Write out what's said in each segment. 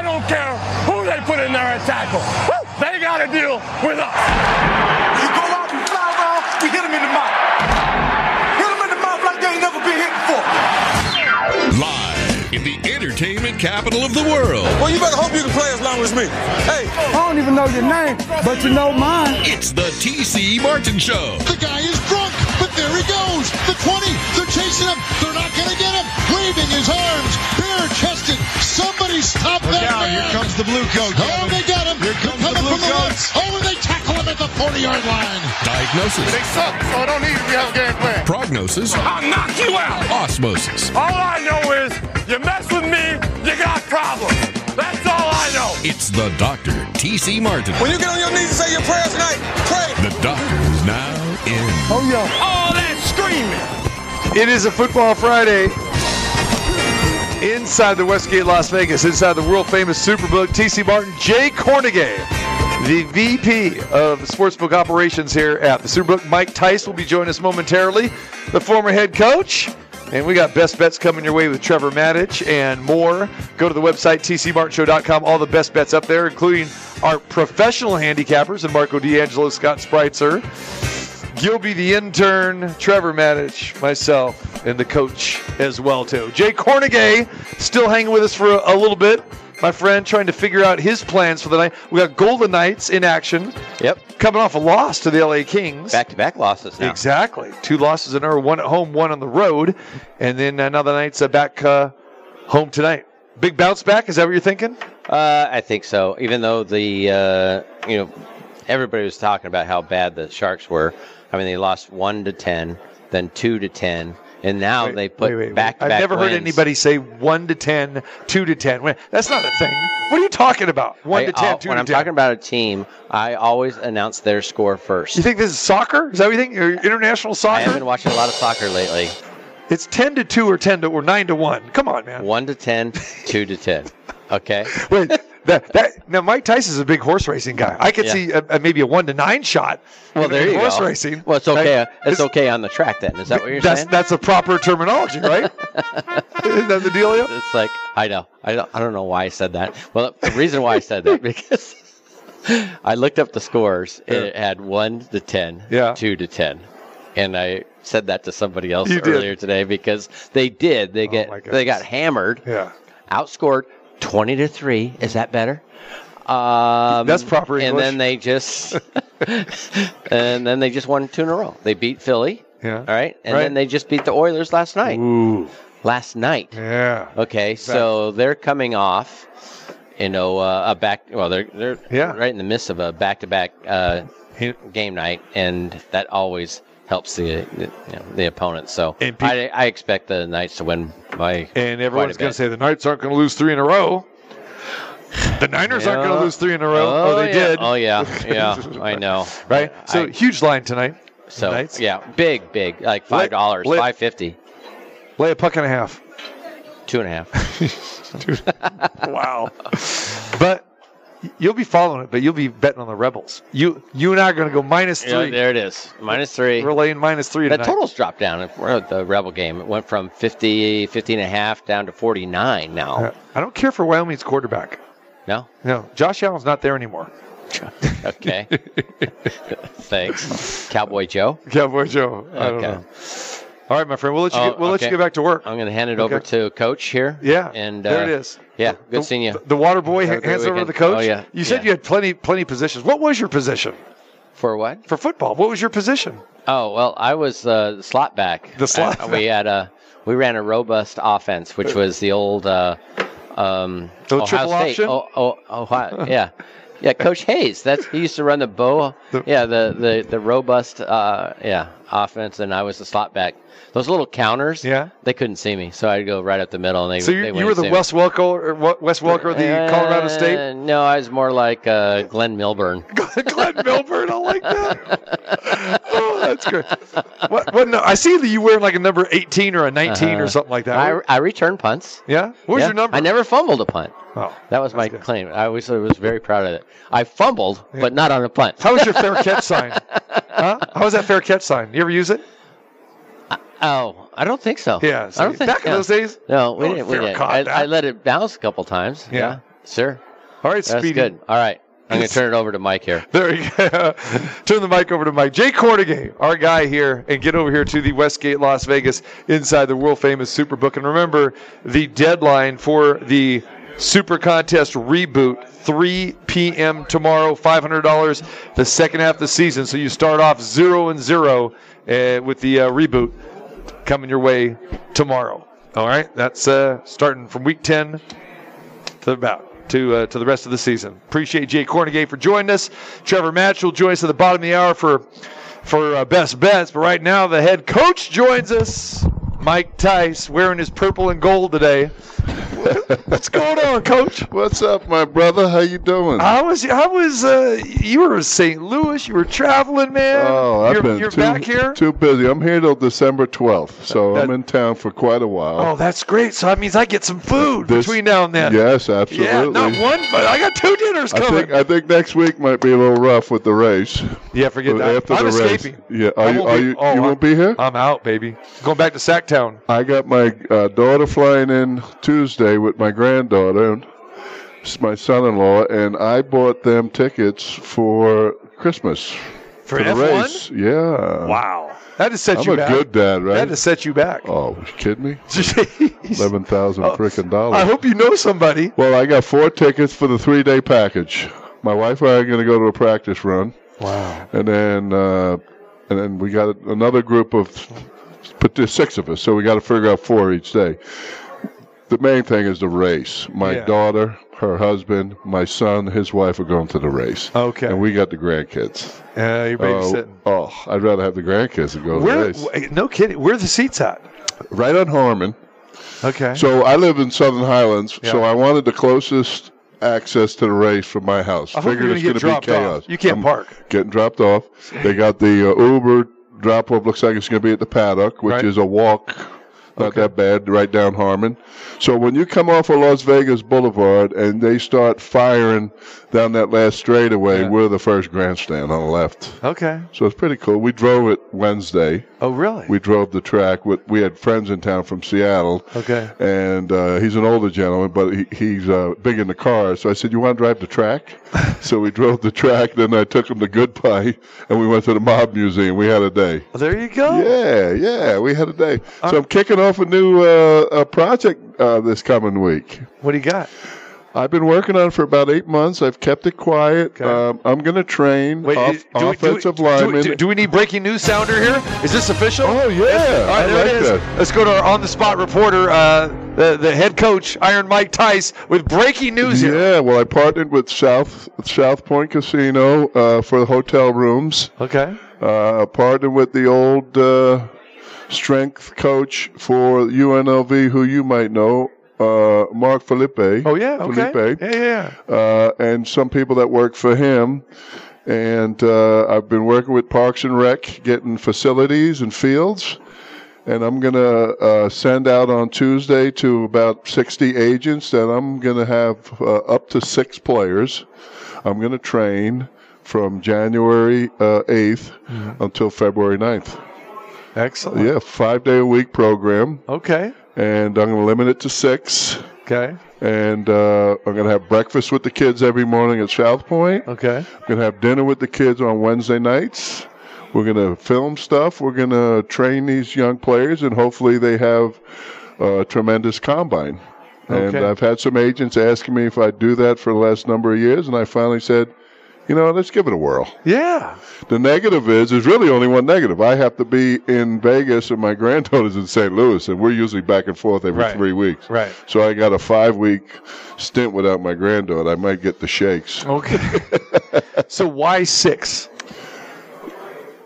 I don't care who they put in there at tackle. They got to deal with us. You go out and fly around, we hit him in the mouth. Hit him in the mouth like they ain't never been hit before. Live in the entertainment capital of the world. Well, you better hope you can play as long as me. Hey, I don't even know your name, but you know mine. It's the TC Martin Show. The guy is drunk, but there he goes. The 20, they're chasing him. They're not going to get him. Waving his arms, bare chested. Somebody stop that down. man. Here comes the blue coat. Oh, Kevin. they got him. Here comes They're the blue from the coats. left. Oh, and they tackle him at the 40 yard line. Diagnosis, suck, so I don't need to have a game plan. prognosis, I'll knock you out. osmosis. All I know is you mess with me, you got problems. That's all I know. It's the Doctor, TC Martin. when you get on your knees and say your prayers tonight, pray. The Doctor is now in. Oh, yeah. All that screaming. It is a Football Friday inside the Westgate Las Vegas, inside the world famous Superbook. TC Martin, Jay Kornegay, the VP of Sportsbook Operations here at the Superbook. Mike Tice will be joining us momentarily, the former head coach. And we got best bets coming your way with Trevor Matich and more. Go to the website, tcmartinshow.com. All the best bets up there, including our professional handicappers and Marco D'Angelo, Scott Spreitzer. Gilby, the intern, Trevor Matich, myself, and the coach as well too. Jay Kornegay still hanging with us for a, a little bit. My friend trying to figure out his plans for the night. We got Golden Knights in action, Yep. coming off a loss to the LA Kings. Back to back losses now. Exactly. Two losses in a row, one at home, one on the road, and then another night's uh, back uh, home tonight. Big bounce back. Is that what you're thinking? Uh, I think so. Even though the uh, you know everybody was talking about how bad the Sharks were. I mean, they lost one to ten, then two to ten, and now Wait, they put wait, wait, wait. back I've back. never heard anybody say one to 10, two to ten. That's not a thing. What are you talking about? One I- to 10 I'll- two when to I'm 10. talking about a team, I always announce their score first. You think this is soccer? Is that what you think? International I have been watching a lot of soccer lately. It's ten to two or ten to or nine to one. Come on, man. One to ten, two to ten. Okay. Wait, that that now Mike Tyson's a big horse racing guy. I could Yeah. see a, a, maybe a one to nine shot. Well, there you horse go. racing. Well, it's okay. Uh, right? It's okay on the track then. Is that what you're that's saying? that's a proper terminology, right? Isn't that the dealio? It's like I know. I don't. I don't know why I said that. Well, the reason why I said that because I looked up the scores. and It had one to ten, Yeah. two to ten, and I said that to somebody else You did. earlier today because they did. They Oh, get they got hammered, Yeah. outscored twenty to three. Is that better? Um, That's proper English. And then they just and then they just won two in a row. They beat Philly. Yeah. All right, and Right. then they just beat the Oilers last night. Ooh. Last night. Yeah. Okay, so they're coming off, you know, uh, a back. Well, they're they're Yeah. right in the midst of a back-to-back uh, game night, and that always helps the the, you know, the opponent. So peop- I, I expect the Knights to win by. And everyone's going to say the Knights aren't going to lose three in a row. The Niners aren't going to lose three in a row. Oh, they oh, yeah. did. Oh yeah, yeah, I know. Right. So I- huge line tonight. so Knights. yeah, big, big, like five dollars, five fifty, Lay a puck and a half. two and a half. wow. But you'll be following it, but you'll be betting on the Rebels. You you and I are going to go minus Yeah, three. there it is, minus three. We're laying minus three The tonight. totals dropped down at the Rebel game. It went from 50, 50 and a half down to 49 now. Uh, I don't care for Wyoming's quarterback. No? No, Josh Allen's not there anymore. Okay. Thanks. Cowboy Joe. Cowboy Joe. I don't know. All right, my friend. We'll let you Oh, get, we'll let you get back to work. I'm going to hand it over to Coach here. Yeah. And there uh, it is. Yeah, good The- seeing you. The water boy Have a great hands over to the coach. Oh, yeah. You said Yeah. you had plenty plenty positions. What was your position For what? for football? What was your position? Oh, well, I was uh, the slot back. The slot Uh, we had a we ran a robust offense, which was the old uh, um, The Ohio triple State. option? Oh, oh, Ohio, yeah. Yeah, Coach Hayes. That's he used to run the bow. The- yeah, the the the robust uh, yeah offense, and I was the slot back. Those little counters. Yeah. They couldn't see me, so I'd go right up the middle, and they. So they you, you were the see me. Wes Welker, or Wa- Wes Welker of the Colorado Uh, State. No, I was more like uh, Glyn Milburn. Glyn Milburn, I like that. that's great. What? What? No, I see that you wearing like a number eighteen or a 19 or Uh-huh. something like that. I, I return punts. yeah. What was Yeah. your number? I never fumbled a punt. Oh, That was my good. claim. I was, I was very proud of it. I fumbled, but not on a punt. How was your fair catch sign? Huh? How was that fair catch sign? You ever use it? Oh, I don't think so. Yeah. I don't think back in those days. No, we Oh, didn't. We didn't. I. I let it bounce a couple times. Yeah. Yeah. Sir, All right, that's Speedy. good. All right, I'm going to turn it over to Mike here. There you go. Turn the mic over to Mike. Jay Kornegay, our guy here, and get over here to the Westgate Las Vegas inside the world famous Superbook. And remember, the deadline for the Super Contest reboot, 3 p.m. tomorrow, $500 the second half of the season. So you start off 0 and 0 uh, with the uh, reboot coming your way tomorrow. All right, that's uh, starting from week 10 to about to uh, to the rest of the season. Appreciate Jay Kornegay for joining us. Trevor Matich will join us at the bottom of the hour for for uh, best bets. But right now, the head coach joins us. Mike Tice wearing his purple and gold today. What's going on, Coach? What's up, my brother? How you doing? How was how was uh, you were in St. Louis? You were traveling, man. oh, I've you're, been you're too, back here. too busy. I'm here till December 12th, so That- I'm in town for quite a while. Oh, that's great. So that means I get some food This- between now and then. Yes, absolutely. Yeah, not one, but I got two dinners coming. I coming. think I think next week might be a little rough with the race. yeah, forget But that. After I'm the race, escaping. yeah. I Are you? won't Are be- you? oh, you I'm- won't be here? I'm out, baby. Going back to Sacktown. I got my uh, daughter flying in Tuesday with my granddaughter and s- my son-in-law, and I bought them tickets for Christmas For the F1? race. Yeah. Wow. That has set I'm you a good dad, right? That has set you back. Oh, you kidding me? Jeez. Eleven thousand Oh, frickin' dollars. I hope you know somebody. Well, I got four tickets for the three day package. My wife and I are going to go to a practice run, Wow. and then uh, and then we got another group of, but there's six of us, so we got to figure out four each day. The main thing is the race. My Yeah. daughter, her husband, my son, his wife are going to the race. Okay. And we got the grandkids. Uh, you're Oh, babysitting. oh, I'd rather have the grandkids than go to the race. no kidding. Where are the seats at? Right on Harmon. Okay. So I live in Southern Highlands, so I wanted the closest access to the race from my house. I Figured it's gonna dropped be off. chaos. You can't I'm park. Getting dropped off. They got the uh, Uber drop off. Looks like it's going to be at the paddock, which Right. is a walk. Not Okay. that bad, right down Harmon. So when you come off of Las Vegas Boulevard and they start firing down that last straightaway, Yeah. we're the first grandstand on the left. okay. So it's pretty cool. We drove it Wednesday. Oh, really? We drove the track. With, we had friends in town from Seattle okay. and uh, he's an older gentleman, but he, he's uh, big in the cars. So I said, "You want to drive the track?" so we drove the track. Then I took him to Goodbye, and we went to the Mob Museum. We had a day. Well, there you go. Yeah, yeah, we had a day. So I'm kicking off a new uh, a project uh, this coming week. What do you got? I've been working on it for about eight months. I've kept it quiet. Okay. Um, I'm going to train Wait, off, do we- do we- offensive do we- linemen. Do, do we need breaking news sounder here? Is this official? Oh, yeah. All right, I there like it is. that. Let's go to our on-the-spot reporter, uh, the the head coach, Iron Mike Tice, with breaking news here. Yeah, well, I partnered with South South Point Casino uh, for the hotel rooms. Okay. Uh, partnered with the old uh, strength coach for UNLV, who you might know, uh, Mark Felipe. Oh yeah. Okay. Felipe. Yeah, yeah, yeah. Uh, and some people that work for him. And uh, I've been working with Parks and Rec, getting facilities and fields. And I'm going to uh, send out on Tuesday to about 60 agents that I'm going to have uh, up to six players. I'm going to train from January uh, 8th until February 9th. Excellent. Yeah, five day a week program. Okay. And I'm going to limit it to six. Okay. And uh, I'm going to have breakfast with the kids every morning at South Point. Okay. I'm going to have dinner with the kids on Wednesday nights. We're going to film stuff. We're going to train these young players, and hopefully they have a tremendous combine. Okay. And I've had some agents asking me if I'd do that for the last number of years, and I finally said, you know, let's give it a whirl. Yeah. The negative is, there's really only one negative. I have to be in Vegas, and my granddaughter's in St. Louis, and we're usually back and forth every Right. three weeks. Right. So I got a five week stint without my granddaughter. I might get the shakes. Okay. so why six?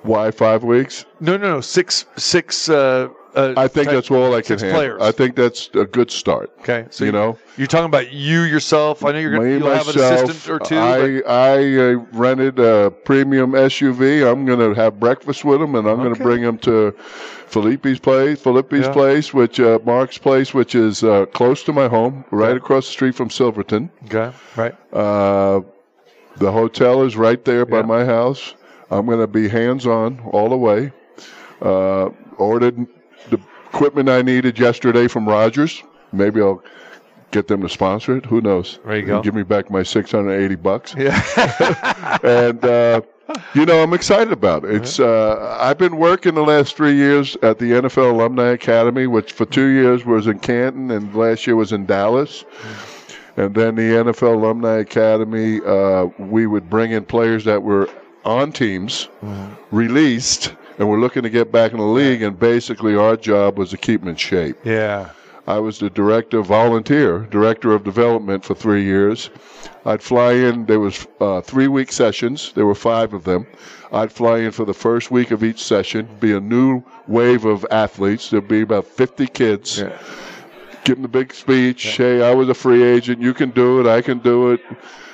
Why five weeks? No, no, no. Six, six. Uh, uh, I think that's all I can handle. players. I think that's a good start. Okay, so you know, you're talking about you yourself. I know you're me you'll have an assistant or two. I I uh, rented a premium SUV. I'm going to have breakfast with them, and I'm going to bring them to Felipe's place, Felipe's Yeah. place, which uh, Mark's place, which is uh, close to my home, right across the street from Silverton. okay, right. Uh, the hotel is right there by Yeah. my house. I'm going to be hands on all the way. Uh, ordered the equipment I needed yesterday from Rogers. Maybe I'll get them to sponsor it. Who knows? There you go. Give me back my 680 bucks. Yeah. and uh, you know, I'm excited about it. It's uh, I've been working the last three years at the NFL Alumni Academy, which for two years was in Canton, and last year was in Dallas. And then the NFL Alumni Academy, uh, we would bring in players that were on teams, released, and we're looking to get back in the league. And basically, our job was to keep them in shape. yeah. I was the director, volunteer director of development for three years. I'd fly in. There was uh, three week sessions. There were five of them. I'd fly in for the first week of each session. Be a new wave of athletes. There'd be about 50 kids. Yeah. Give them a big speech. Hey, I was a free agent. You can do it. I can do it.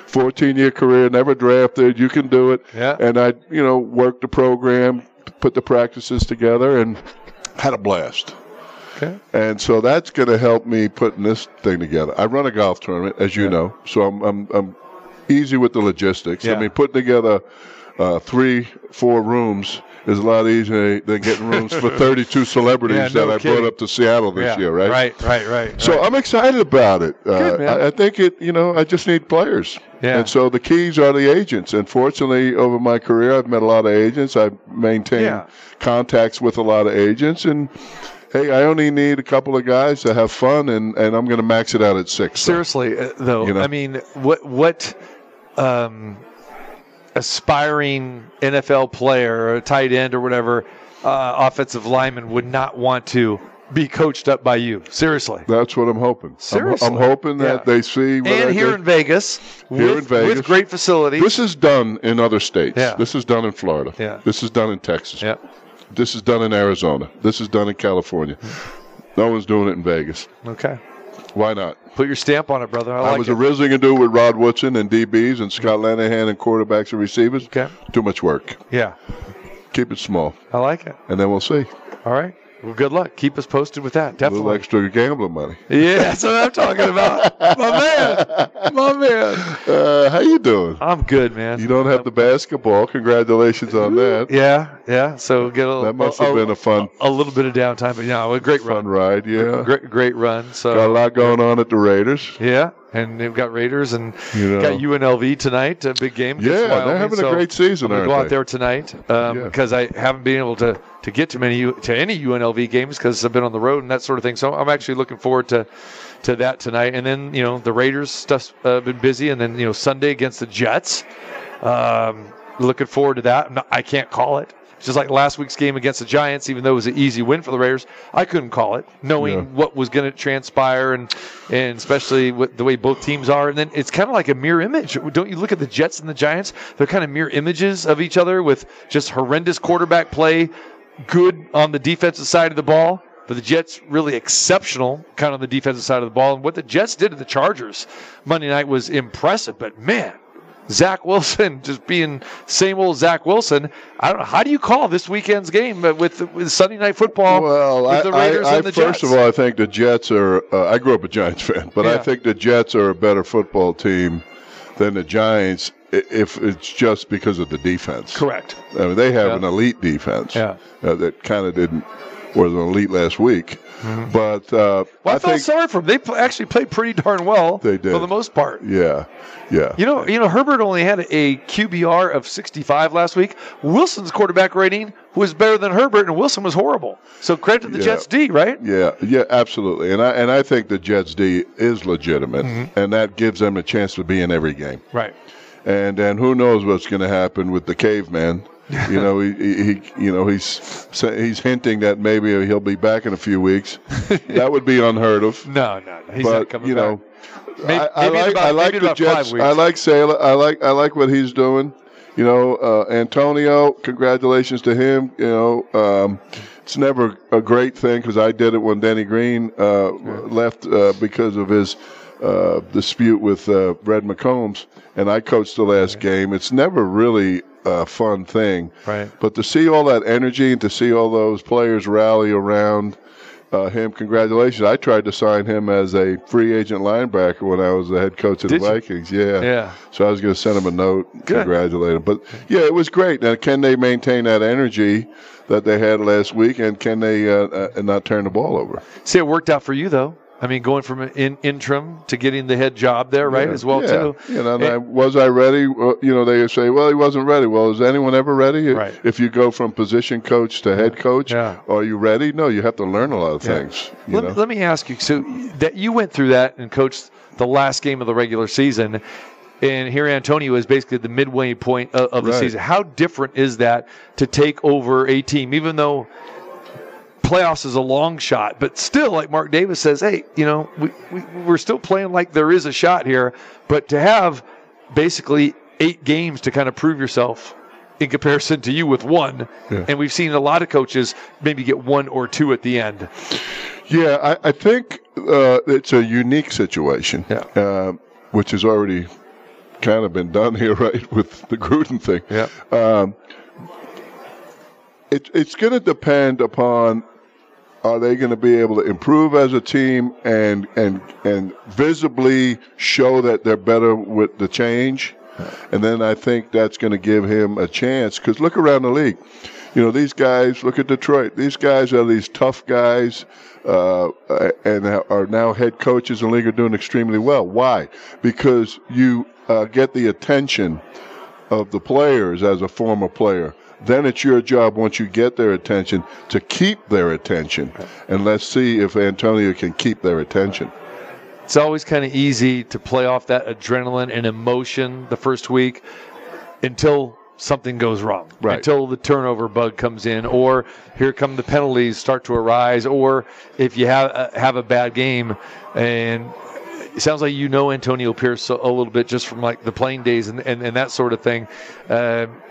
14 year career, never drafted. You can do it. Yeah. And I, you know, worked the program, put the practices together, and had a blast. Okay. And so that's going to help me putting this thing together. I run a golf tournament, as you know, so I'm, I'm, I'm easy with the logistics. Yeah. I mean, putting together uh, three, four rooms is a lot easier than getting rooms for 32 celebrities Yeah, no that I kidding. brought up to Seattle this yeah. year, right? Right, right, right. So right. I'm excited about it. Uh, Good, man. I, I think it. You know, I just need players. Yeah. And so the keys are the agents. And fortunately, over my career, I've met a lot of agents. I've maintained Yeah. contacts with a lot of agents. And hey, I only need a couple of guys to have fun, and, and I'm going to max it out at six. Seriously, uh, though, You know? I mean, what what um, aspiring NFL player or a tight end or whatever uh, offensive lineman would not want to be coached up by you? Seriously. That's what I'm hoping. I'm- Seriously. I'm, hoping that Yeah. they see. What I And here did. in Vegas, Here with, in Vegas. with great facilities. This is done in other states. Yeah. This is done in Florida. Yeah. This is done in Texas. yeah. This is done in Arizona. This is done in California. No one's doing it in Vegas. Okay. Why not? Put your stamp on it, brother. I, I was it. originally going to do it with Rod Woodson and DBs and Scott mm-hmm. Linehan and quarterbacks and receivers. Okay. Too much work. yeah. Keep it small, I like it. and then we'll see. All right. Well, good luck. Keep us posted with that. Definitely. A little extra gambling money. Yeah, that's what I'm talking about. My man. My man. Uh, how you doing? I'm good, man. You don't have the basketball. Congratulations on that. Yeah, yeah. So get a That must have been a fun, a little bit of downtime, but yeah, a great fun run. ride. Yeah. Great, great run. So Got a lot going on at the Raiders. yeah, and they've got Raiders and You know. got UNLV tonight. A big game. Yeah, they're having a great season, I'm gonna go out they? there tonight um, Yeah. because I haven't been able to to get to many to any UNLV games because I've been on the road and that sort of thing. So I'm actually looking forward to to that tonight. And then you know the Raiders stuff's uh, been busy, and then you know Sunday against the Jets. Um, looking forward to that. Not- I can't call it. Just like last week's game against the Giants, even though it was an easy win for the Raiders, I couldn't call it, knowing Yeah. what was going to transpire, and and especially with the way both teams are. And then it's kind of like a mirror image. Don't you look at the Jets and the Giants? They're kind of mirror images of each other with just horrendous quarterback play, good on the defensive side of the ball. But the Jets really exceptional, kind of on the defensive side of the ball. And what the Jets did to the Chargers Monday night was impressive. But man, Zach Wilson just being same old Zach Wilson. I don't know. How do you call this weekend's game with, with Sunday Night Football Well, with I, the Raiders I, I and the first Jets? of all, I think the Jets are. Uh, I grew up a Giants fan, but I think the Jets are a better football team than the Giants. If it's just because of the defense, Correct. I mean, they have Yeah. an elite defense. Yeah. uh, that kind of didn't was an elite last week, but uh. Well, I, I felt sorry for them. They actually played pretty darn well They did. for the most part. yeah, yeah. You know, you know, Herbert only had a QBR of 65 last week. Wilson's quarterback rating was better than Herbert, and Wilson was horrible. So credit to the Yeah. Jets D, right? Yeah, yeah, absolutely, and I and I think the Jets D is legitimate, Mm-hmm. and that gives them a chance to be in every game. Right. and and who knows what's going to happen with the caveman. You know, he, he, you know he's he's hinting that maybe he'll be back in a few weeks. that would be unheard of. No, no, no. He's not coming you know, back. Maybe- I, I maybe like about- I like the Jets. I like Sailor. I like I like what he's doing. You know, uh, Antonio. Congratulations to him. You know, um, it's never a great thing because I did it when Denny Green uh, left uh, because of his uh, dispute with uh, Red McCombs, and I coached the last game. It's never really a fun thing, Right. But to see all that energy and to see all those players rally around uh, him, congratulations. I tried to sign him as a free agent linebacker when I was the head coach of Did the you? Vikings. Yeah. Yeah. So I was going to send him a note, Good. congratulate him. But yeah, it was great. Now, can they maintain that energy that they had last week, and can they uh, uh, not turn the ball over? See, it worked out for you though. I mean, going from an in, interim to getting the head job there, right, Yeah, as well yeah. too. You know, and I, was I ready? Well, you know, they say, well, he wasn't ready. Well, is anyone ever ready? Right. If you go from position coach to head coach, Yeah. are you ready? No, you have to learn a lot of things. You Let, know? me- let me ask you. So that you went through that and coached the last game of the regular season, and here Antonio is basically the midway point of, of the Right. season. How different is that to take over a team, even though playoffs is a long shot, but still, like Mark Davis says, hey, you know, we, we we're still playing like there is a shot here, but to have basically eight games to kind of prove yourself. In comparison to you with one, Yeah. and we've seen a lot of coaches maybe get one or two at the end. Yeah, I, I think uh, it's a unique situation, Yeah. uh, which has already kind of been done here, right, with the Gruden thing. Yeah. Um, it, it's going to depend upon are they going to be able to improve as a team and and and visibly show that they're better with the change, and then I think that's going to give him a chance. Because look around the league, you know these guys. Look at Detroit. These guys are these tough guys. Uh, and are now head coaches in the league are doing extremely well. Why? Because you uh, get the attention of the players as a former player. Then it's your job once you get their attention to keep their attention. And let's see if Antonio can keep their attention. it's always kind of easy to play off that adrenaline and emotion the first week until something goes wrong. Right. Until the turnover bug comes in, or here come the penalties start to arise, or if you have uh, have a bad game, and it sounds like you know Antonio Pierce a, a little bit just from like the playing days and, and, and that sort of thing. Um,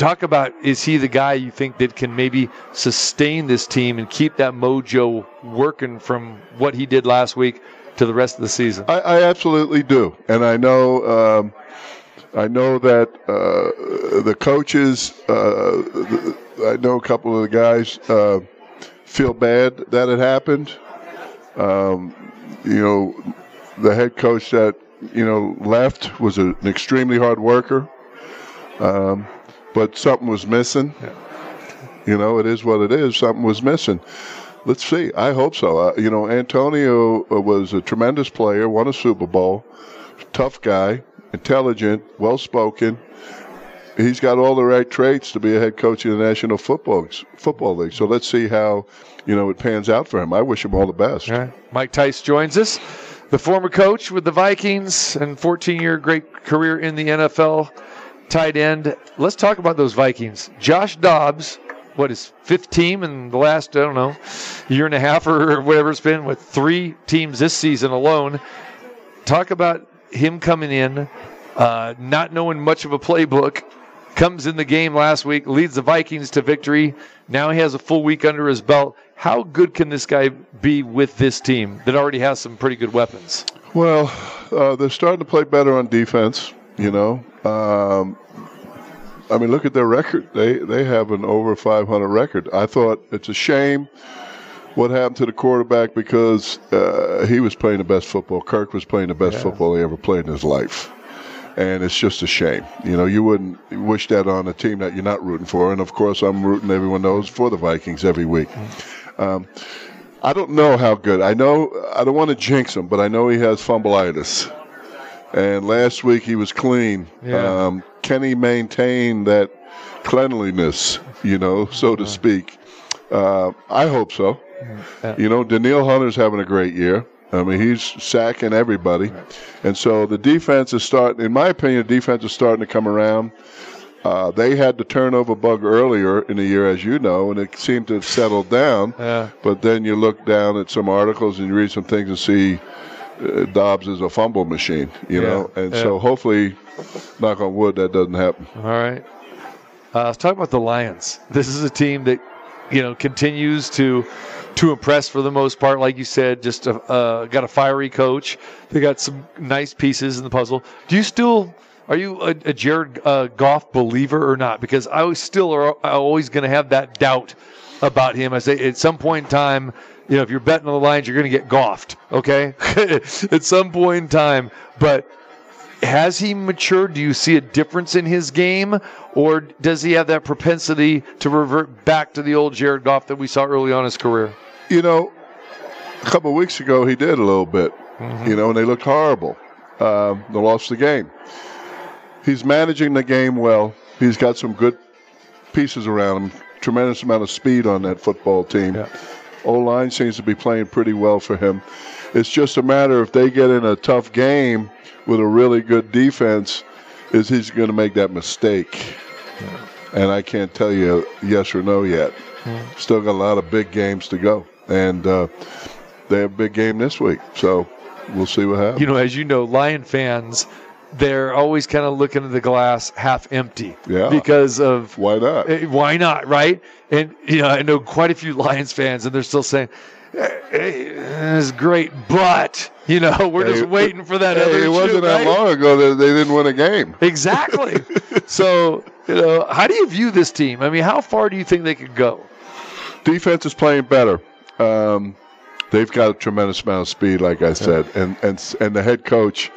talk about is he the guy you think that can maybe sustain this team and keep that mojo working from what he did last week to the rest of the season? I, I absolutely do, and I know. Um, I know that uh, the coaches. Uh, the, I know a couple of the guys uh, feel bad that it happened. Um, you know, the head coach that you know left was a, an extremely hard worker, um, but something was missing. You know, it is what it is. Something was missing. Let's see. I hope so. Uh, you know, Antonio uh, was a tremendous player, won a Super Bowl, tough guy, intelligent, well spoken. He's got all the right traits to be a head coach in the National Football Football League. So let's see how you know it pans out for him. I wish him all the best. All right. Mike Tice joins us, the former coach with the Vikings and 14 year great career in the NFL, tight end. Let's talk about those Vikings. Josh Dobbs, what is fifth team in the last, I don't know, year and a half or whatever it's been, with three teams this season alone. Talk about him coming in, uh, not knowing much of a playbook. Comes in the game last week, leads the Vikings to victory. Now he has a full week under his belt. How good can this guy be with this team that already has some pretty good weapons? Well, uh, they're starting to play better on defense. You know, um, I mean, look at their record. They they have an over 500 record. I thought it's a shame what happened to the quarterback because uh, he was playing the best football. Kirk was playing the best football he ever played in his life. And it's just a shame. You know, you wouldn't wish that on a team that you're not rooting for. And of course, I'm rooting, everyone knows, for the Vikings every week. Um, I don't know how good. I know, I don't want to jinx him, but I know he has fumbleitis. And last week he was clean. Yeah. Um, can he maintain that cleanliness, you know, so to speak? Uh, I hope so. You know, Danielle Hunter's having a great year. I mean, he's sacking everybody. And so the defense is starting, in my opinion, the defense is starting to come around. Uh, they had the turnover bug earlier in the year, as you know, and it seemed to have settled down. Yeah. But then you look down at some articles and you read some things and see uh, Dobbs is a fumble machine, you Yeah, know. And yeah. so hopefully, knock on wood, that doesn't happen. All right. Uh, let's talk about the Lions. This is a team that, you know, continues to to impress for the most part. Like you said, just a, uh, got a fiery coach. They got some nice pieces in the puzzle. Do you still are you a, a Jared uh, Goff believer or not? Because I was still are always going to have that doubt about him. I say at some point in time, you know, if you're betting on the Lions, you're going to get Goffed. Okay, at some point in time, but has he matured? Do you see a difference in his game, or does he have that propensity to revert back to the old Jared Goff that we saw early on in his career? You know, a couple of weeks ago, he did a little bit, you know, and they looked horrible. Um, they lost the game. He's managing the game well. He's got some good pieces around him. Tremendous amount of speed on that football team. Yeah. O line seems to be playing pretty well for him. It's just a matter if they get in a tough game with a really good defense, is he's going to make that mistake? And I can't tell you yes or no yet. Still got a lot of big games to go, and uh, they have a big game this week. So we'll see what happens. You know, as you know, Lion fans, they're always kind of looking at the glass half empty. Yeah. Because of Why not? Eh, Why not, right? And you know, I know quite a few Lions fans, and they're still saying, "Hey, it's great, but you know, we're just waiting for that Hey, other." it wasn't that long ago that they didn't win a game. Exactly. so, you know, how do you view this team? I mean, how far do you think they could go? defense is playing better. Um, they've got a tremendous amount of speed, like I said, and and and the head coach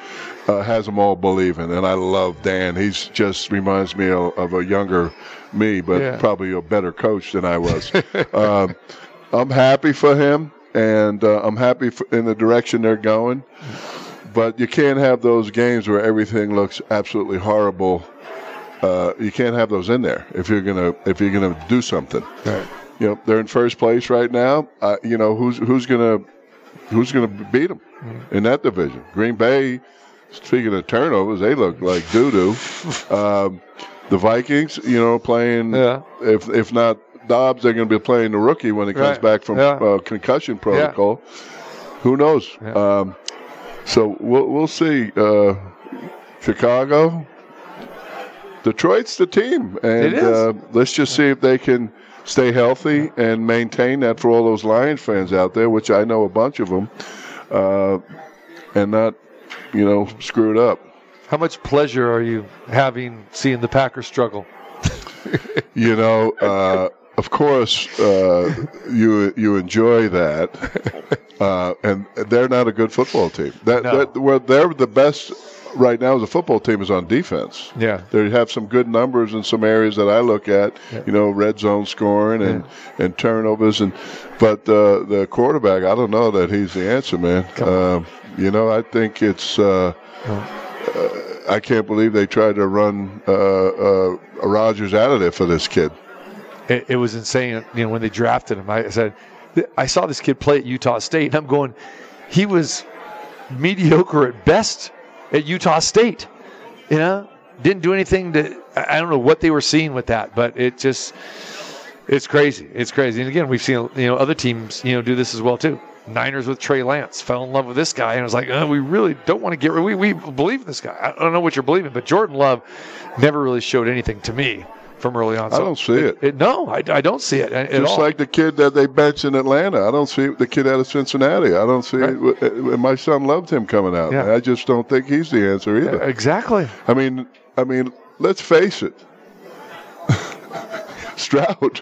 uh, has them all believing. And I love Dan. He's just reminds me of, of a younger me, but Yeah. probably a better coach than I was. um, I'm happy for him, and uh, I'm happy for, in the direction they're going. But you can't have those games where everything looks absolutely horrible. Uh, you can't have those in there if you're gonna if you're gonna do something Right. You know they're in first place right now. Uh, you know who's who's gonna who's gonna beat them in that division? Green Bay. Speaking of turnovers, they look like doo doo. um, the Vikings, you know, playing Yeah. if if not Dobbs, they're going to be playing the rookie when he comes Right. back from Yeah. uh, concussion protocol. Who knows? Yeah. Um, so we'll we'll see. Uh, Chicago, Detroit's the team, and It is. Uh, let's just see if they can stay healthy and maintain that for all those Lions fans out there, which I know a bunch of them, uh, and not, you know, screw it up. How much pleasure are you having seeing the Packers struggle? You know, uh, of course, uh, you you enjoy that, uh, and they're not a good football team. That, No. that where they're the best right now as a football team is on defense. Yeah. They have some good numbers in some areas that I look at. You know, red zone scoring and, and turnovers, and but uh, the quarterback, I don't know that he's the answer, man. Um, you know, I think it's. Uh, uh, I can't believe they tried to run uh, uh, Rogers out of there for this kid. it, it was insane. You know, when they drafted him, I said, I saw this kid play at Utah State, and I'm going, he was mediocre at best at Utah State. You know, didn't do anything to. I don't know what they were seeing with that, but it just, it's crazy. It's crazy. And again, we've seen you know other teams you know do this as well too. Niners with Trey Lance fell in love with this guy, and was like, oh, we really don't want to get rid. We we believe in this guy. I don't know what you're believing, but Jordan Love never really showed anything to me from early on. I don't see it. no, I, I don't see it at Just like the kid that they benched in Atlanta. I don't see the kid out of Cincinnati. I don't see Right. it. My son loved him coming out. Yeah. I just don't think he's the answer either. exactly. I mean, I mean, let's face it. Stroud.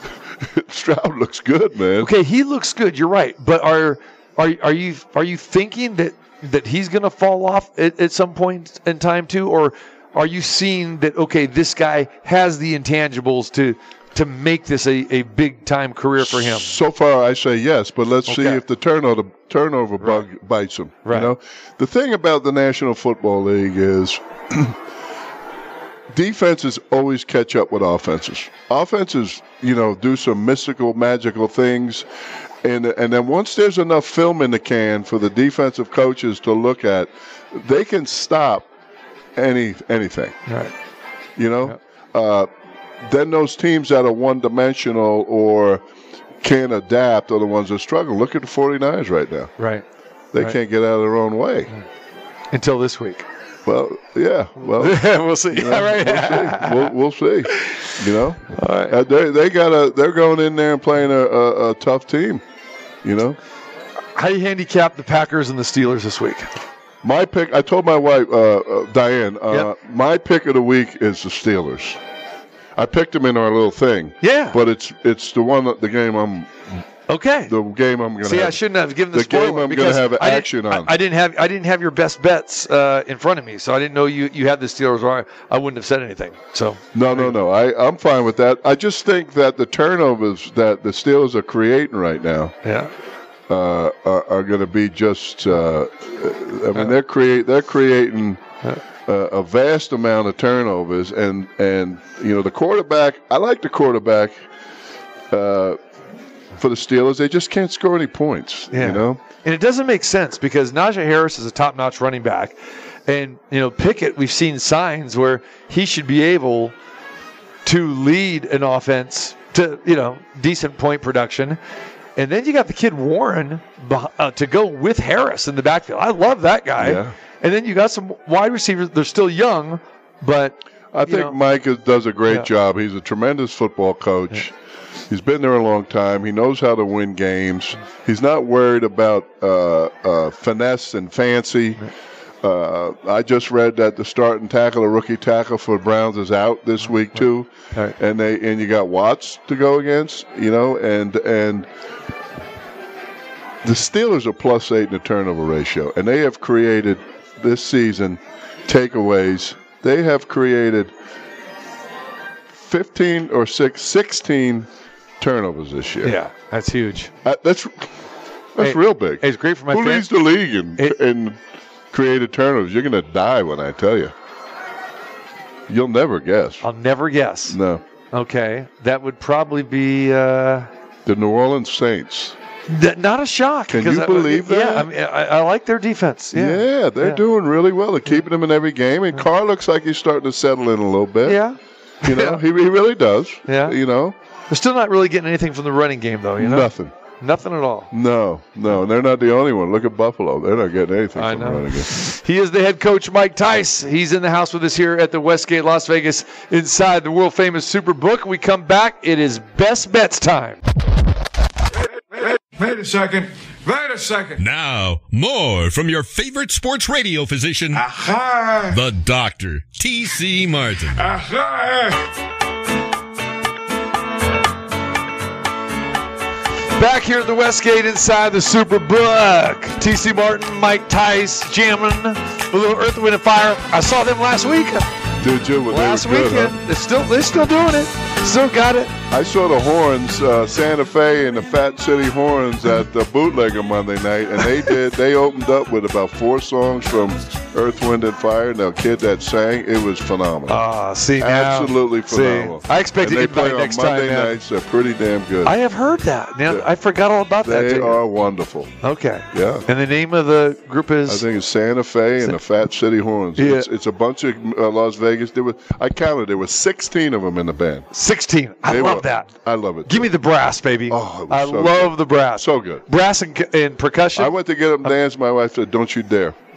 Stroud looks good, man. Okay, he looks good. You're right, but are are are you are you thinking that that he's going to fall off at, at some point in time too, or are you seeing that okay, this guy has the intangibles to to make this a, a big time career for him? So far, I say yes, but let's see if the turnover turnover bug bites him. Right. You know, the thing about the National Football League is defenses always catch up with offenses. Offenses, you know, do some mystical, magical things, and and then once there's enough film in the can for the defensive coaches to look at, they can stop any anything. Right. You know, uh, then those teams that are one dimensional or can't adapt are the ones that struggle. Look at the 49ers right now. Right. They Right. can't get out of their own way. Until this week. Well, yeah. Well, we'll see. you know, All right. we'll, see. we'll, we'll see. You know, Uh, they they got a they're going in there and playing a, a, a tough team. You know, How do you handicap the Packers and the Steelers this week? My pick. I told my wife uh, uh, Diane. Uh, Yep. My pick of the week is the Steelers. I picked them in our little thing. Yeah. But it's it's the one that the game I'm Okay. the game I'm going to See, have. I shouldn't have given the, the game I'm gonna because have I didn't- action on. I, I didn't have I didn't have your best bets uh, in front of me, so I didn't know you you had the Steelers. Or I, I wouldn't have said anything. So No, no, no. I, I'm fine with that. I just think that the turnovers that the Steelers are creating right now yeah, uh, are, are going to be just. Uh, I mean, they're create they're creating. Uh, a vast amount of turnovers, and and you know the quarterback. I like the quarterback uh, for the Steelers. They just can't score any points. Yeah. You know, And it doesn't make sense because Najee Harris is a top notch running back. And, you know, Pickett, we've seen signs where he should be able to lead an offense to, you know, decent point production. And then you got the kid Warren uh, to go with Harris in the backfield. I love that guy. Yeah. And then you got some wide receivers. They're still young, but I think know. Mike is, does a great Yeah. job. He's a tremendous football coach. He's been there a long time. He knows how to win games. He's not worried about uh, uh, finesse and fancy. Uh, I just read that the starting tackle, a rookie tackle for the Browns, is out this week too, Right. and they and you got Watts to go against, you know, and and the Steelers are plus eight in the turnover ratio, and they have created this season takeaways. They have created 15 or six, 16 turnovers this year. yeah, that's huge. Uh, that's that's Hey, real big. It's great for my Who fans. leads the league in, It- in created turnovers? You're going to die when I tell you. You'll never guess. I'll never guess. No. Okay. That would probably be. Uh, The New Orleans Saints. Th- not a shock. Can you I- believe Yeah, that? I mean, I, I like their defense. Yeah, Yeah, they're Yeah. doing really well. They're keeping them in every game. And Carr looks like he's starting to settle in a little bit. Yeah, You know, he, he really does. Yeah. You know, they're still not really getting anything from the running game, though. You know, nothing. Nothing at all. No, no, and they're not the only one. Look at Buffalo; they're not getting anything I from know. running game. He is the head coach, Mike Tice. He's in the house with us here at the Westgate, Las Vegas, inside the world famous Superbook. We come back. It is best bets time. Wait a second. Wait a second. Now, more from your favorite sports radio physician, Aha. the doctor, T.C. Martin. Aha. Back here at the Westgate inside the Superbook. TC Martin, Mike Tice, jamming a little Earth, Wind, and Fire. I saw them last week. Did you? Well, they Last were good, weekend. huh? They're still they're still doing it. Still got it. I saw the Horns, uh, Santa Fe, and the Fat City Horns at the Bootlegger Monday night, and they did. They opened up with about four songs from Earth, Wind, and Fire. Now, kid that sang, it was phenomenal. Ah, see now. Absolutely See, phenomenal. I expected and they invite play on next time, Monday nights. They're pretty damn good. I have heard that. Now Yeah. I forgot all about that. they are wonderful. Okay. Yeah. And the name of the group is I think it's Santa Fe and the Fat City Horns. Yeah. It's, it's a bunch of uh, Las Vegas. There was I counted. There were 16 of them in the band. 16. I They love were- that. I love it. Give me the brass, baby. Oh, I so love good. the brass. So good. Brass and, and percussion. I went to get them uh, dance. My wife said, "Don't you dare."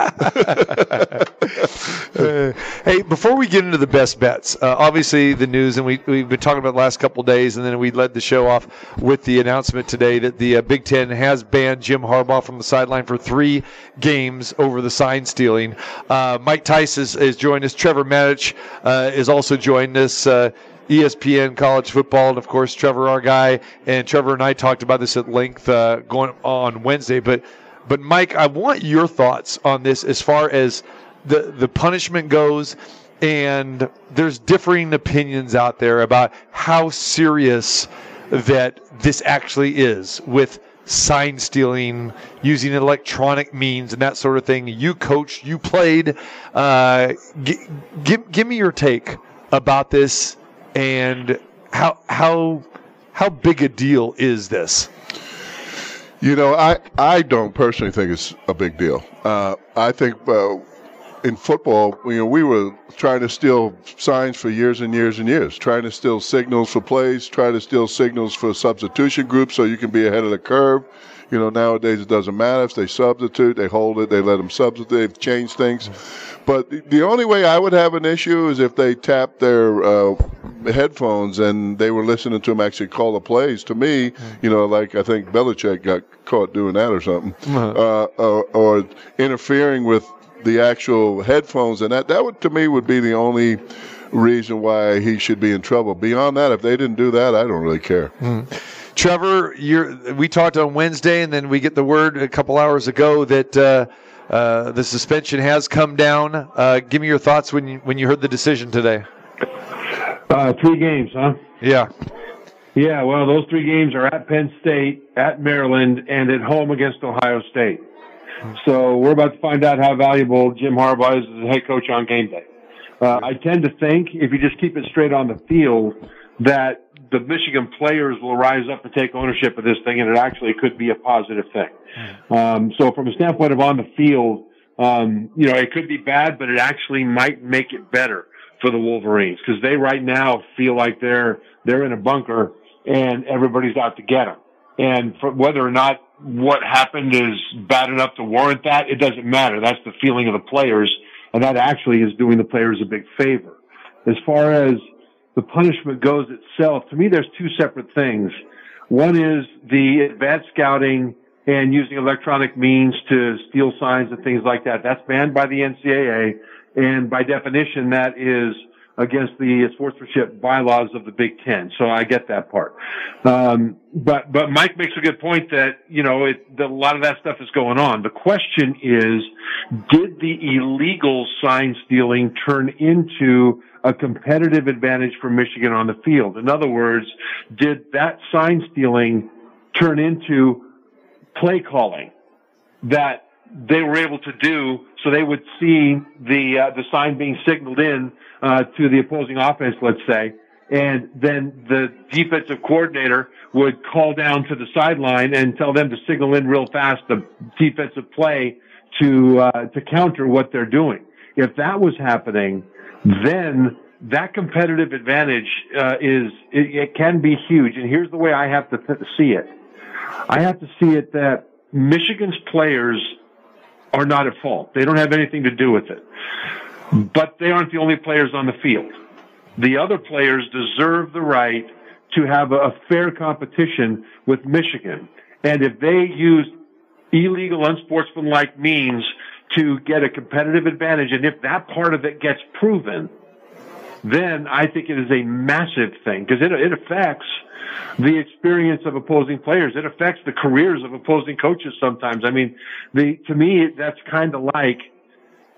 Hey, before we get into the best bets, uh, obviously the news, and we, we've been talking about the last couple days, and then we led the show off with the announcement today that the uh, Big Ten has banned Jim Harbaugh from the sideline for three games over the sign stealing. Uh, Mike Tice is, is joined us. Trevor Matich uh, is also joined us. Uh, ESPN college football, and of course Trevor, our guy, and Trevor and I talked about this at length going on Wednesday. But, but Mike, I want your thoughts on this as far as the the punishment goes, and there's differing opinions out there about how serious that this actually is with sign stealing using electronic means and that sort of thing. You coached, you played. Uh, g- give give me your take about this and how how how big a deal is this? You know, I I don't personally think it's a big deal. Uh, I think uh, in football, you know, we were trying to steal signs for years and years and years, trying to steal signals for plays, trying to steal signals for substitution groups so you can be ahead of the curve. You know, nowadays it doesn't matter if they substitute, they hold it, they let them substitute, they've changed things. But the- only way I would have an issue is if they tapped their uh, headphones and they were listening to them actually call the plays. To me, you know, like I think Belichick got caught doing that or something, uh, or, or interfering with the actual headphones, and that that would to me would be the only reason why he should be in trouble. Beyond that, if they didn't do that, I don't really care. Trevor, you're, we talked on Wednesday, and then we get the word a couple hours ago that uh, uh, the suspension has come down. Uh, give me your thoughts when you when you heard the decision today. Uh, three games, huh? Yeah. Yeah, well, those three games are at Penn State, at Maryland, and at home against Ohio State. So we're about to find out how valuable Jim Harbaugh is as a head coach on game day. Uh, I tend to think if you just keep it straight on the field, that the Michigan players will rise up and take ownership of this thing, and it actually could be a positive thing. Um, so from a standpoint of on the field, um, you know, it could be bad, but it actually might make it better for the Wolverines because they right now feel like they're they're in a bunker and everybody's out to get them. And for whether or not what happened is bad enough to warrant that, it doesn't matter. That's the feeling of the players, and that actually is doing the players a big favor. As far as the punishment goes itself, to me, there's two separate things. One is the advanced scouting and using electronic means to steal signs and things like that. That's banned by the NCAA, and by definition, that is against the sportsmanship bylaws of the Big Ten. So I get that part. Um, but but Mike makes a good point that you know it, that a lot of that stuff is going on. The question is, did the illegal sign stealing turn into a competitive advantage for Michigan on the field? In other words, did that sign stealing turn into play calling that they were able to do so they would see the uh, the sign being signaled in uh, to the opposing offense, let's say, and then the defensive coordinator would call down to the sideline and tell them to signal in real fast the defensive play to uh, to counter what they're doing. If that was happening, then that competitive advantage uh, is it, it can be huge. And here's the way I have to th- see it. I have to see it that Michigan's players are not at fault. They don't have anything to do with it. But they aren't the only players on the field. The other players deserve the right to have a fair competition with Michigan. And if they use illegal, unsportsmanlike means to get a competitive advantage, and if that part of it gets proven, then I think it is a massive thing because it, it affects the experience of opposing players. It affects the careers of opposing coaches sometimes. I mean, the, to me, that's kind of like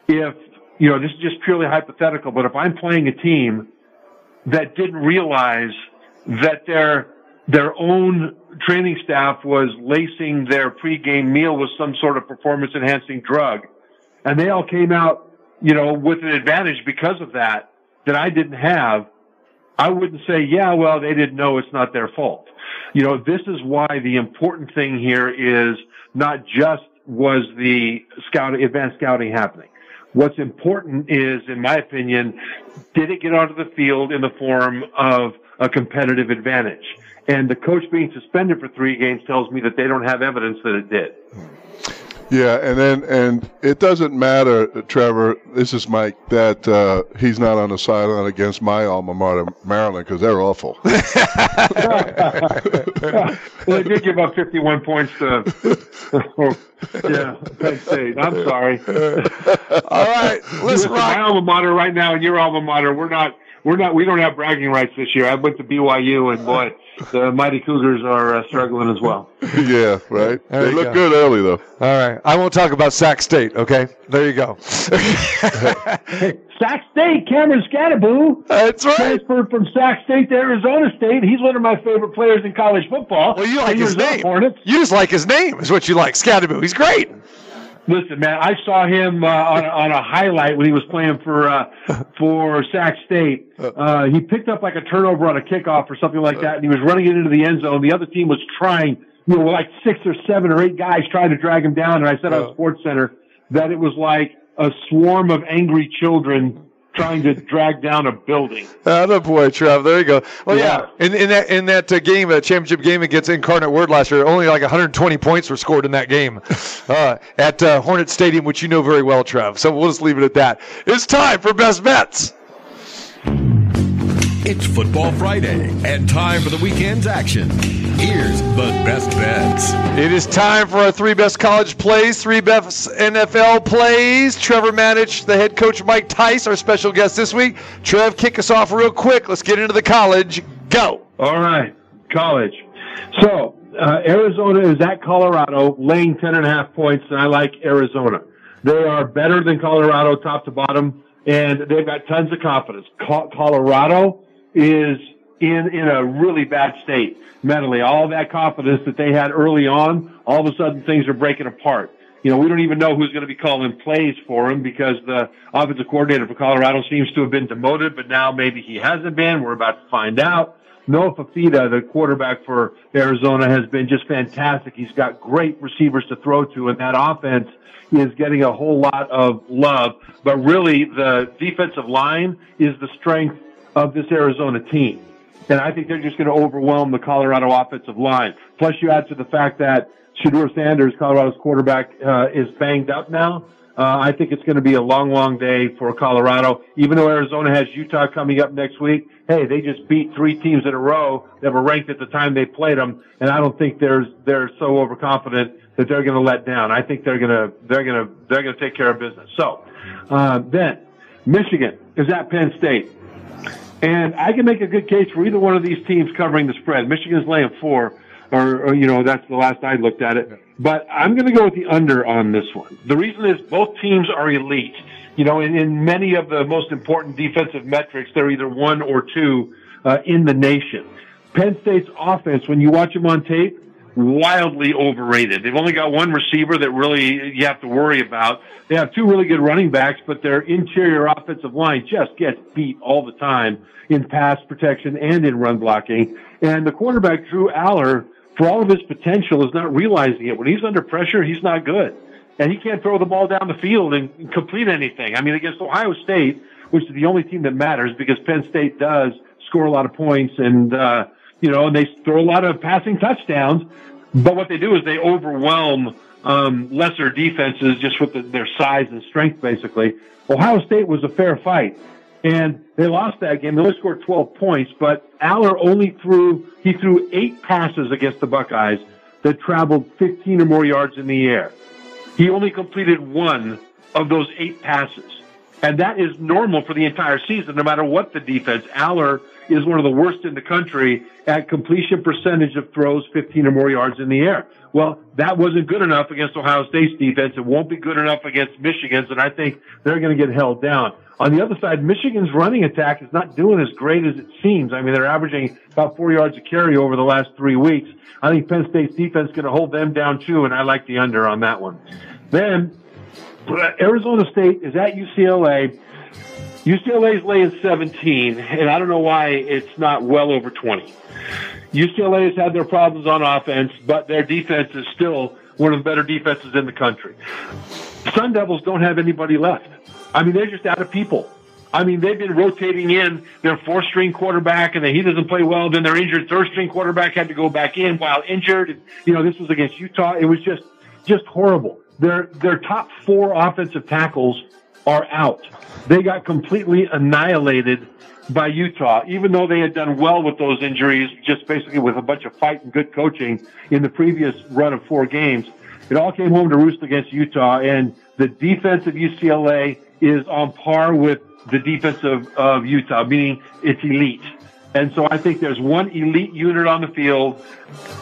if, you know, this is just purely hypothetical, but if I'm playing a team that didn't realize that their, their own training staff was lacing their pregame meal with some sort of performance enhancing drug and they all came out, you know, with an advantage because of that, that I didn't have, I wouldn't say, yeah, well, they didn't know it's not their fault. You know, this is why the important thing here is not just was the scout, advanced scouting happening. What's important is, in my opinion, did it get onto the field in the form of a competitive advantage? And the coach being suspended for three games tells me that they don't have evidence that it did. Yeah, and then and it doesn't matter, Trevor. This is Mike. That uh, he's not on the sideline against my alma mater, Maryland, because they're awful. well, they did give up 51 points to, yeah, Penn State. I'm sorry. All right, listen, my alma mater right now and your alma mater, we're not, we're not, we don't have bragging rights this year. I went to BYU, and boy, the Mighty Cougars are uh, struggling as well. yeah, right. There they you look go. good early though. All right. I won't talk about Sac State, okay? There you go. Sac State, Cameron Skattebo. That's right. Transferred from Sac State to Arizona State. He's one of my favorite players in college football. Well, you like his was name. Hornets. You just like his name, is what you like. Skattebo. He's great. Listen, man, I saw him uh, on, on a highlight when he was playing for uh, for Sac State. Uh, he picked up like a turnover on a kickoff or something like that, and he was running it into the end zone. The other team was trying, you know, like six or seven or eight guys trying to drag him down. And I said on Sports Center that it was like a swarm of angry children trying to drag down a building. Oh, boy, Trev. There you go. Well, yeah. In, in that in that uh, game, uh, championship game against Incarnate Word last year, only like 120 points were scored in that game uh, at uh, Hornet Stadium, which you know very well, Trev. So we'll just leave it at that. It's time for best bets. It's Football Friday and time for the weekend's action. Here's the best bets. It is time for our three best college plays, three best NFL plays. Trevor Matich, the head coach Mike Tice, our special guest this week. Trev, kick us off real quick. Let's get into the college. Go. All right, college. So uh, Arizona is at Colorado, laying ten and a half points, and I like Arizona. They are better than Colorado, top to bottom, and they've got tons of confidence. Co- Colorado is in in a really bad state mentally. All that confidence that they had early on, all of a sudden things are breaking apart. You know, we don't even know who's going to be calling plays for him because the offensive coordinator for Colorado seems to have been demoted, but now maybe he hasn't been. We're about to find out. Noah Fifita, the quarterback for Arizona, has been just fantastic. He's got great receivers to throw to, and that offense is getting a whole lot of love. But really, the defensive line is the strength of this Arizona team. And I think they're just going to overwhelm the Colorado offensive line. Plus, you add to the fact that Shedeur Sanders, Colorado's quarterback, uh, is banged up now. Uh, I think it's going to be a long, long day for Colorado. Even though Arizona has Utah coming up next week, hey, they just beat three teams in a row that were ranked at the time they played them, and I don't think they're they're so overconfident that they're going to let down. I think they're going to they're going to they're going to take care of business. So uh, then, Michigan is at Penn State, and I can make a good case for either one of these teams covering the spread. Michigan's laying four or, or, you know, that's the last I looked at it. But I'm going to go with the under on this one. The reason is both teams are elite. You know, in, in many of the most important defensive metrics, they're either one or two uh, in the nation. Penn State's offense, when you watch them on tape, wildly overrated. They've only got one receiver that really you have to worry about. They have two really good running backs, but their interior offensive line just gets beat all the time in pass protection and in run blocking. And the quarterback, Drew Allar, for all of his potential, is not realizing it. When he's under pressure, he's not good. And he can't throw the ball down the field and complete anything. I mean, against Ohio State, which is the only team that matters because Penn State does score a lot of points and, uh, you know, and they throw a lot of passing touchdowns. But what they do is they overwhelm um, lesser defenses just with the, their size and strength, basically. Ohio State was a fair fight. And they lost that game. They only scored 12 points, but Allar only threw, he threw eight passes against the Buckeyes that traveled 15 or more yards in the air. He only completed one of those eight passes. And that is normal for the entire season, no matter what the defense. Allar is one of the worst in the country at completion percentage of throws 15 or more yards in the air. Well, that wasn't good enough against Ohio State's defense. It won't be good enough against Michigan's, and I think they're going to get held down. On the other side, Michigan's running attack is not doing as great as it seems. I mean, they're averaging about four yards a carry over the last three weeks. I think Penn State's defense is going to hold them down too, and I like the under on that one. Then, Uh, Arizona State is at UCLA. UCLA is laying 17, and I don't know why it's not well over 20. UCLA has had their problems on offense, but their defense is still one of the better defenses in the country. Sun Devils don't have anybody left. I mean, they're just out of people. I mean, they've been rotating in their fourth string quarterback and then he doesn't play well. Then their injured third string quarterback had to go back in while injured. And, You know, this was against Utah. It was just, just horrible. Their, their top four offensive tackles are out. They got completely annihilated by Utah, even though they had done well with those injuries, just basically with a bunch of fight and good coaching in the previous run of four games. It all came home to roost against Utah, and the defense of UCLA is on par with the defense of, of Utah, meaning it's elite. And so I think there's one elite unit on the field,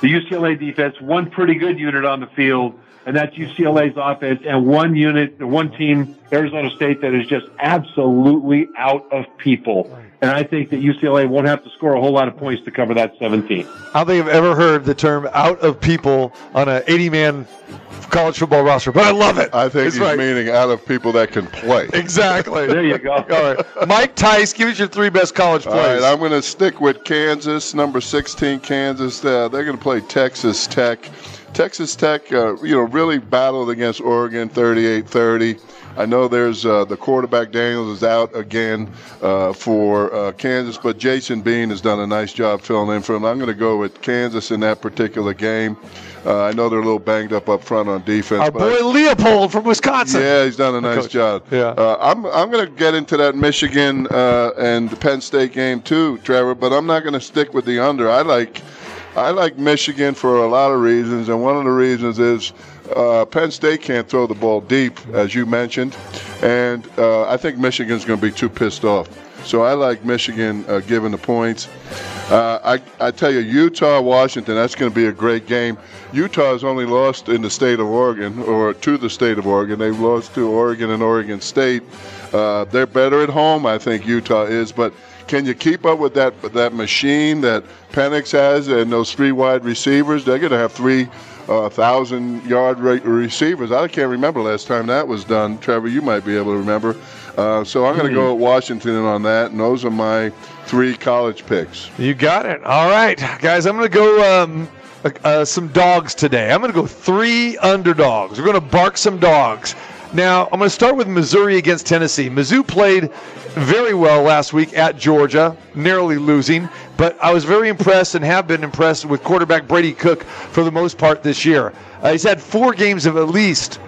the UCLA defense, one pretty good unit on the field, and that's UCLA's offense, and one unit, one team, Arizona State, that is just absolutely out of people. And I think that UCLA won't have to score a whole lot of points to cover that 17. I don't think I've ever heard the term "out of people" on an 80-man college football roster, but I love it. I think It's he's right. meaning out of people that can play. Exactly. There you go. All right, Mike Tice, give us your three best college All plays. right, I'm going to stick with Kansas, number 16, Kansas. Uh, they're going to play Texas Tech. Texas Tech, uh, you know, really battled against Oregon 38-30. I know there's uh, the quarterback Daniels is out again uh, for uh, Kansas, but Jason Bean has done a nice job filling in for him. I'm going to go with Kansas in that particular game. Uh, I know they're a little banged up up front on defense. Our but I- boy Leipold from Wisconsin. yeah, he's done a nice Coach. job. Yeah. Uh, I'm I'm going to get into that Michigan uh, and Penn State game too, Trevor. But I'm not going to stick with the under. I like I like Michigan for a lot of reasons, and one of the reasons is uh, Penn State can't throw the ball deep, as you mentioned, and uh, I think Michigan's going to be too pissed off. So I like Michigan uh, giving the points. Uh, I, I tell you, Utah, Washington, that's going to be a great game. Utah has only lost in the state of Oregon, or to the state of Oregon. They've lost to Oregon and Oregon State. Uh, they're better at home, I think Utah is, but can you keep up with that that machine that Penix has and those three wide receivers? They're going to have three uh, thousand yard re- receivers. I can't remember last time that was done. Trevor, you might be able to remember. Uh, so I'm going to go with Washington on that, and those are my three college picks. You got it. All right, guys. I'm going to go um, uh, uh, some dogs today. I'm going to go three underdogs. We're going to bark some dogs. Now, I'm going to start with Missouri against Tennessee. Mizzou played very well last week at Georgia, narrowly losing, but I was very impressed and have been impressed with quarterback Brady Cook for the most part this year. Uh, he's had four games of at least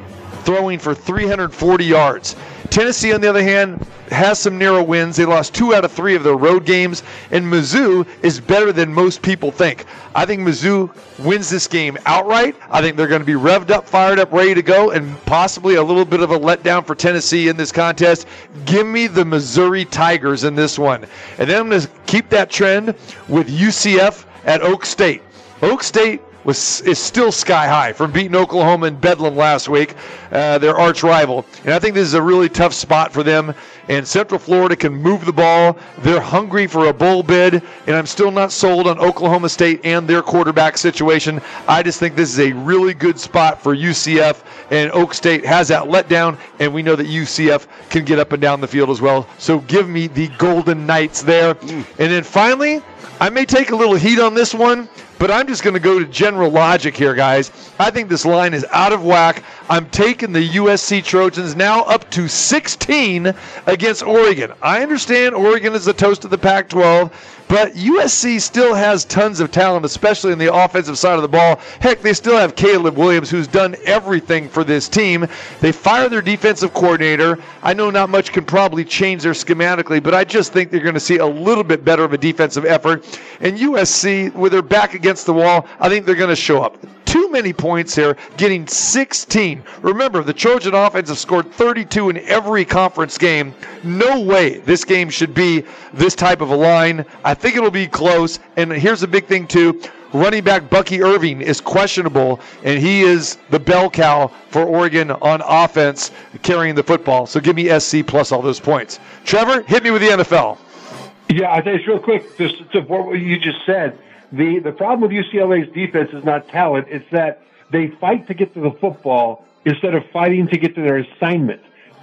throwing for 340 yards. Tennessee, on the other hand, has some narrow wins. They lost two out of three of their road games, and Mizzou is better than most people think. I think Mizzou wins this game outright. I think they're going to be revved up, fired up, ready to go, and possibly a little bit of a letdown for Tennessee in this contest. Give me the Missouri Tigers in this one. And then I'm going to keep that trend with UCF at Oak State. Oak State was is still sky high from beating Oklahoma in Bedlam last week, uh, their arch rival. And I think this is a really tough spot for them. And Central Florida can move the ball. They're hungry for a bowl bid, and I'm still not sold on Oklahoma State and their quarterback situation. I just think this is a really good spot for UCF, and Oak State has that letdown, and we know that UCF can get up and down the field as well. So give me the Golden Knights there. And then finally, I may take a little heat on this one, but I'm just going to go to general logic here, guys. I think this line is out of whack. I'm taking the USC Trojans now up to 16 against Oregon. I understand Oregon is the toast of the Pac 12, but USC still has tons of talent, especially in the offensive side of the ball. Heck, they still have Caleb Williams, who's done everything for this team. They fire their defensive coordinator. I know not much can probably change their schematically, but I just think they're going to see a little bit better of a defensive effort. And USC, with their back against the wall, I think they're going to show up. Too many points here, getting 16. Remember, the Trojan offense have scored 32 in every conference game. No way this game should be this type of a line. I think it'll be close. And here's the big thing, too. Running back Bucky Irving is questionable, and he is the bell cow for Oregon on offense, carrying the football. So give me SC plus all those points. Trevor, hit me with the NFL. Yeah, I think it's real quick. Just to what you just said, the the problem with UCLA's defense is not talent; it's that they fight to get to the football instead of fighting to get to their assignment.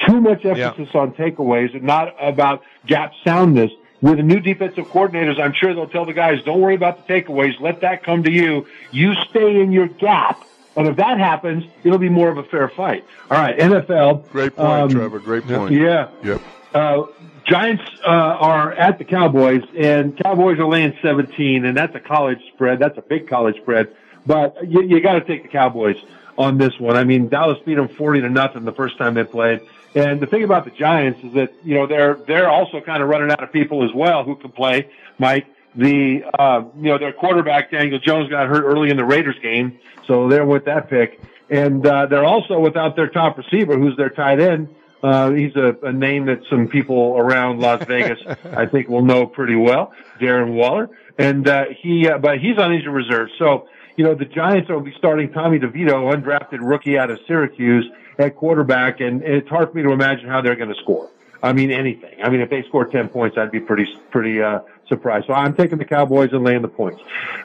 Too much emphasis on takeaways and not about gap soundness. With the new defensive coordinators, I'm sure they'll tell the guys, "Don't worry about the takeaways. Let that come to you. You stay in your gap." And if that happens, it'll be more of a fair fight. All right, NFL. Great point, Um, Trevor. Great point. Yeah. Yep. Uh, Giants uh, are at the Cowboys, and Cowboys are laying 17, and that's a college spread. That's a big college spread. But you, you got to take the Cowboys on this one. I mean, Dallas beat them 40 to nothing the first time they played. And the thing about the Giants is that you know they're they're also kind of running out of people as well who can play. Mike, the uh, you know their quarterback Daniel Jones got hurt early in the Raiders game, so they're with that pick. And uh, they're also without their top receiver, who's their tight end. Uh, he's a, a name that some people around Las Vegas, I think, will know pretty well. Darren Waller, and uh, he, uh, but he's on injured reserve. So, you know, the Giants will be starting Tommy DeVito, undrafted rookie out of Syracuse, at quarterback, and it's hard for me to imagine how they're going to score. I mean, anything. I mean, if they score ten points, I'd be pretty, pretty uh, surprised. So I'm taking the Cowboys and laying the points.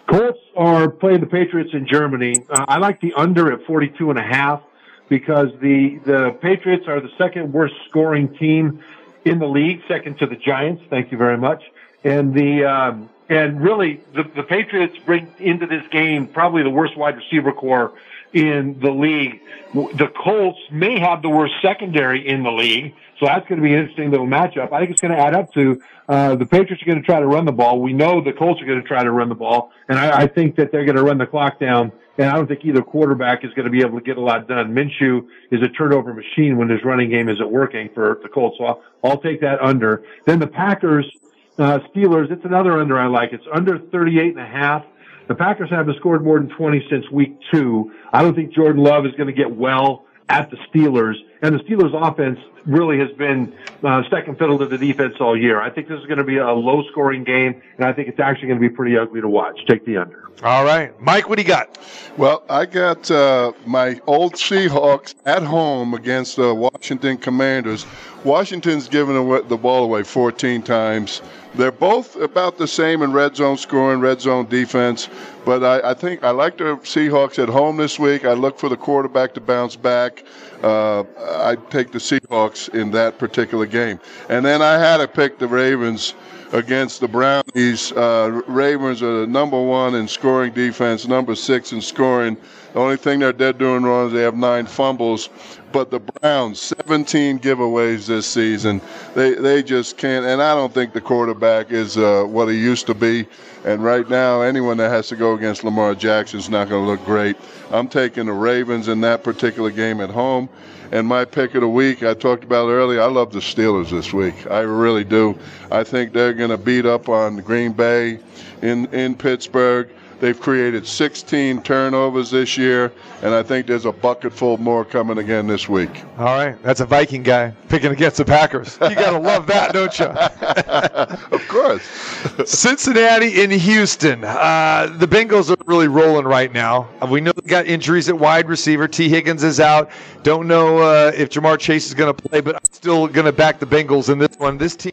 Colts are playing the Patriots in Germany. Uh, I like the under at 42 and a half because the the Patriots are the second worst scoring team in the league, second to the Giants. Thank you very much. And the um, and really the, the Patriots bring into this game probably the worst wide receiver corps in the league. The Colts may have the worst secondary in the league, so that's going to be an interesting little matchup. I think it's going to add up to uh, the Patriots are going to try to run the ball. We know the Colts are going to try to run the ball, and I, I think that they're going to run the clock down. And I don't think either quarterback is going to be able to get a lot done. Minshew is a turnover machine when his running game isn't working for the Colts. So I'll, I'll take that under. Then the Packers, uh, Steelers, it's another under I like. It's under 38 and a half. The Packers haven't scored more than 20 since week two. I don't think Jordan Love is going to get well at the Steelers, and the Steelers' offense really has been uh, second fiddle to the defense all year. I think this is going to be a low-scoring game, and I think it's actually going to be pretty ugly to watch. Take the under. All right, Mike, what do you got? Well, I got uh, my old Seahawks at home against the Washington Commanders. Washington's given the ball away 14 times. They're both about the same in red zone scoring, red zone defense. But I, I think I like the Seahawks at home this week. I look for the quarterback to bounce back. Uh, I take the Seahawks in that particular game. And then I had to pick the Ravens against the Brownies. Uh, Ravens are the number one in scoring defense, number six in scoring. The only thing they're doing wrong is they have nine fumbles. But the Browns, 17 giveaways this season. They they just can't. And I don't think the quarterback is uh, what he used to be. And right now, anyone that has to go against Lamar Jackson is not going to look great. I'm taking the Ravens in that particular game at home. And my pick of the week, I talked about earlier, I love the Steelers this week. I really do. I think they're going to beat up on Green Bay in, in Pittsburgh. They've created 16 turnovers this year, and I think there's a bucket full more coming again this week. All right, that's a Viking guy picking against the Packers. You gotta love that, don't you? of course. Cincinnati and Houston. Uh, the Bengals are really rolling right now. Uh, We know they got injuries at wide receiver. T. Higgins is out. Don't know uh, if Ja'Marr Chase is going to play, but I'm still going to back the Bengals in this one. This team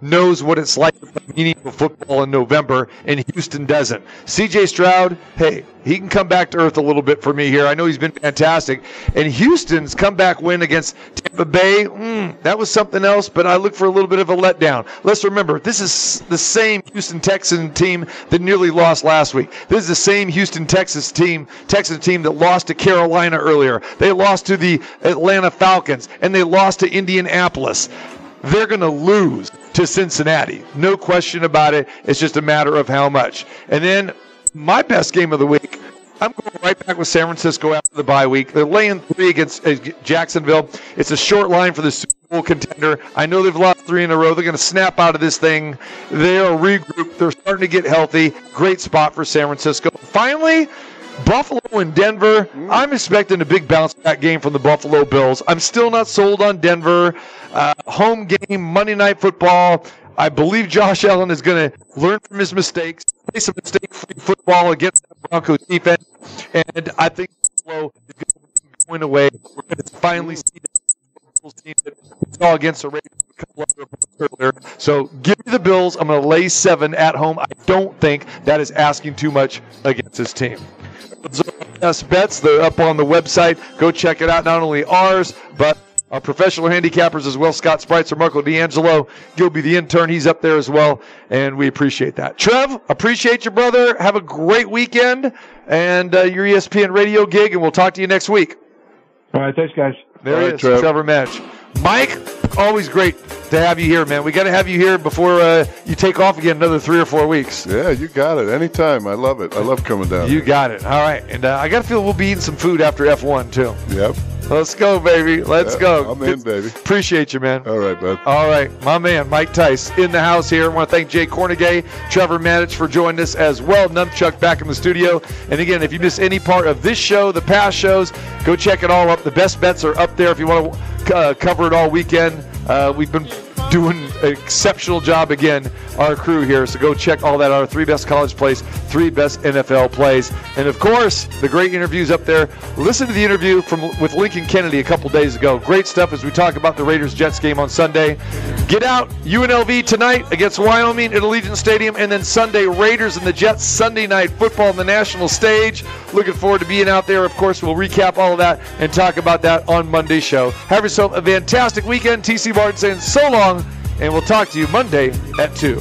knows what it's like to play meaningful football in November, and Houston doesn't. C.J. Stroud, hey, he can come back to earth a little bit for me here. I know he's been fantastic. And Houston's comeback win against Tampa Bay, mm, that was something else, but I look for a little bit of a letdown. Let's remember, this is the same Houston Texan team that nearly lost last week. This is the same Houston Texas team, Texas team that lost to Carolina earlier. They lost to the Atlanta Falcons, and they lost to Indianapolis they're going to lose to Cincinnati. No question about it. It's just a matter of how much. And then my best game of the week. I'm going right back with San Francisco after the bye week. They're laying three against uh, Jacksonville. It's a short line for the Super Bowl contender. I know they've lost three in a row. They're going to snap out of this thing. They are regrouped. They're starting to get healthy. Great spot for San Francisco. Finally, Buffalo and Denver. I'm expecting a big bounce back game from the Buffalo Bills. I'm still not sold on Denver. Uh, home game, Monday Night Football. I believe Josh Allen is going to learn from his mistakes, play some mistake-free football against the Broncos defense, and I think Buffalo is going to away. We're going to finally see team that saw against the Ravens a couple earlier. So give me the Bills. I'm going to lay seven at home. I don't think that is asking too much against this team. Best bets. They're up on the website. Go check it out. Not only ours, but our professional handicappers as well. Scott Spreitzer, Marco D'Angelo, Gilby the intern. He's up there as well, and we appreciate that. Trev, appreciate you, brother. Have a great weekend and uh, your ESPN radio gig, and we'll talk to you next week. All right, thanks, guys. There All he is, Trev. Trevor Matich. Mike, always great to have you here, man. We got to have you here before uh, you take off again another three or four weeks. Yeah, you got it. Anytime. I love it. I love coming down. You got it. All right. And uh, I got to feel we'll be eating some food after F1, too. Yep. Let's go, baby. Let's Yeah, go. I'm in, baby. Appreciate you, man. All right, bud. All right, my man, Mike Tice in the house here. I want to thank Jay Kornegay, Trevor Matich for joining us as well. Numchuck back in the studio. And again, if you miss any part of this show, the past shows, go check it all up. The best bets are up there if you want to uh, cover it all weekend. Uh, we've been doing an exceptional job again, our crew here. So go check all that out. Our three best college plays, three best NFL plays, and of course the great interviews up there. Listen to the interview from with Lincoln Kennedy a couple days ago. Great stuff as we talk about the Raiders Jets game on Sunday. Get out UNLV tonight against Wyoming at Allegiant Stadium, and then Sunday Raiders and the Jets Sunday night football on the national stage. Looking forward to being out there. Of course, we'll recap all of that and talk about that on Monday's show. Have yourself a fantastic weekend. TC Martin saying so long, and we'll talk to you Monday at 2.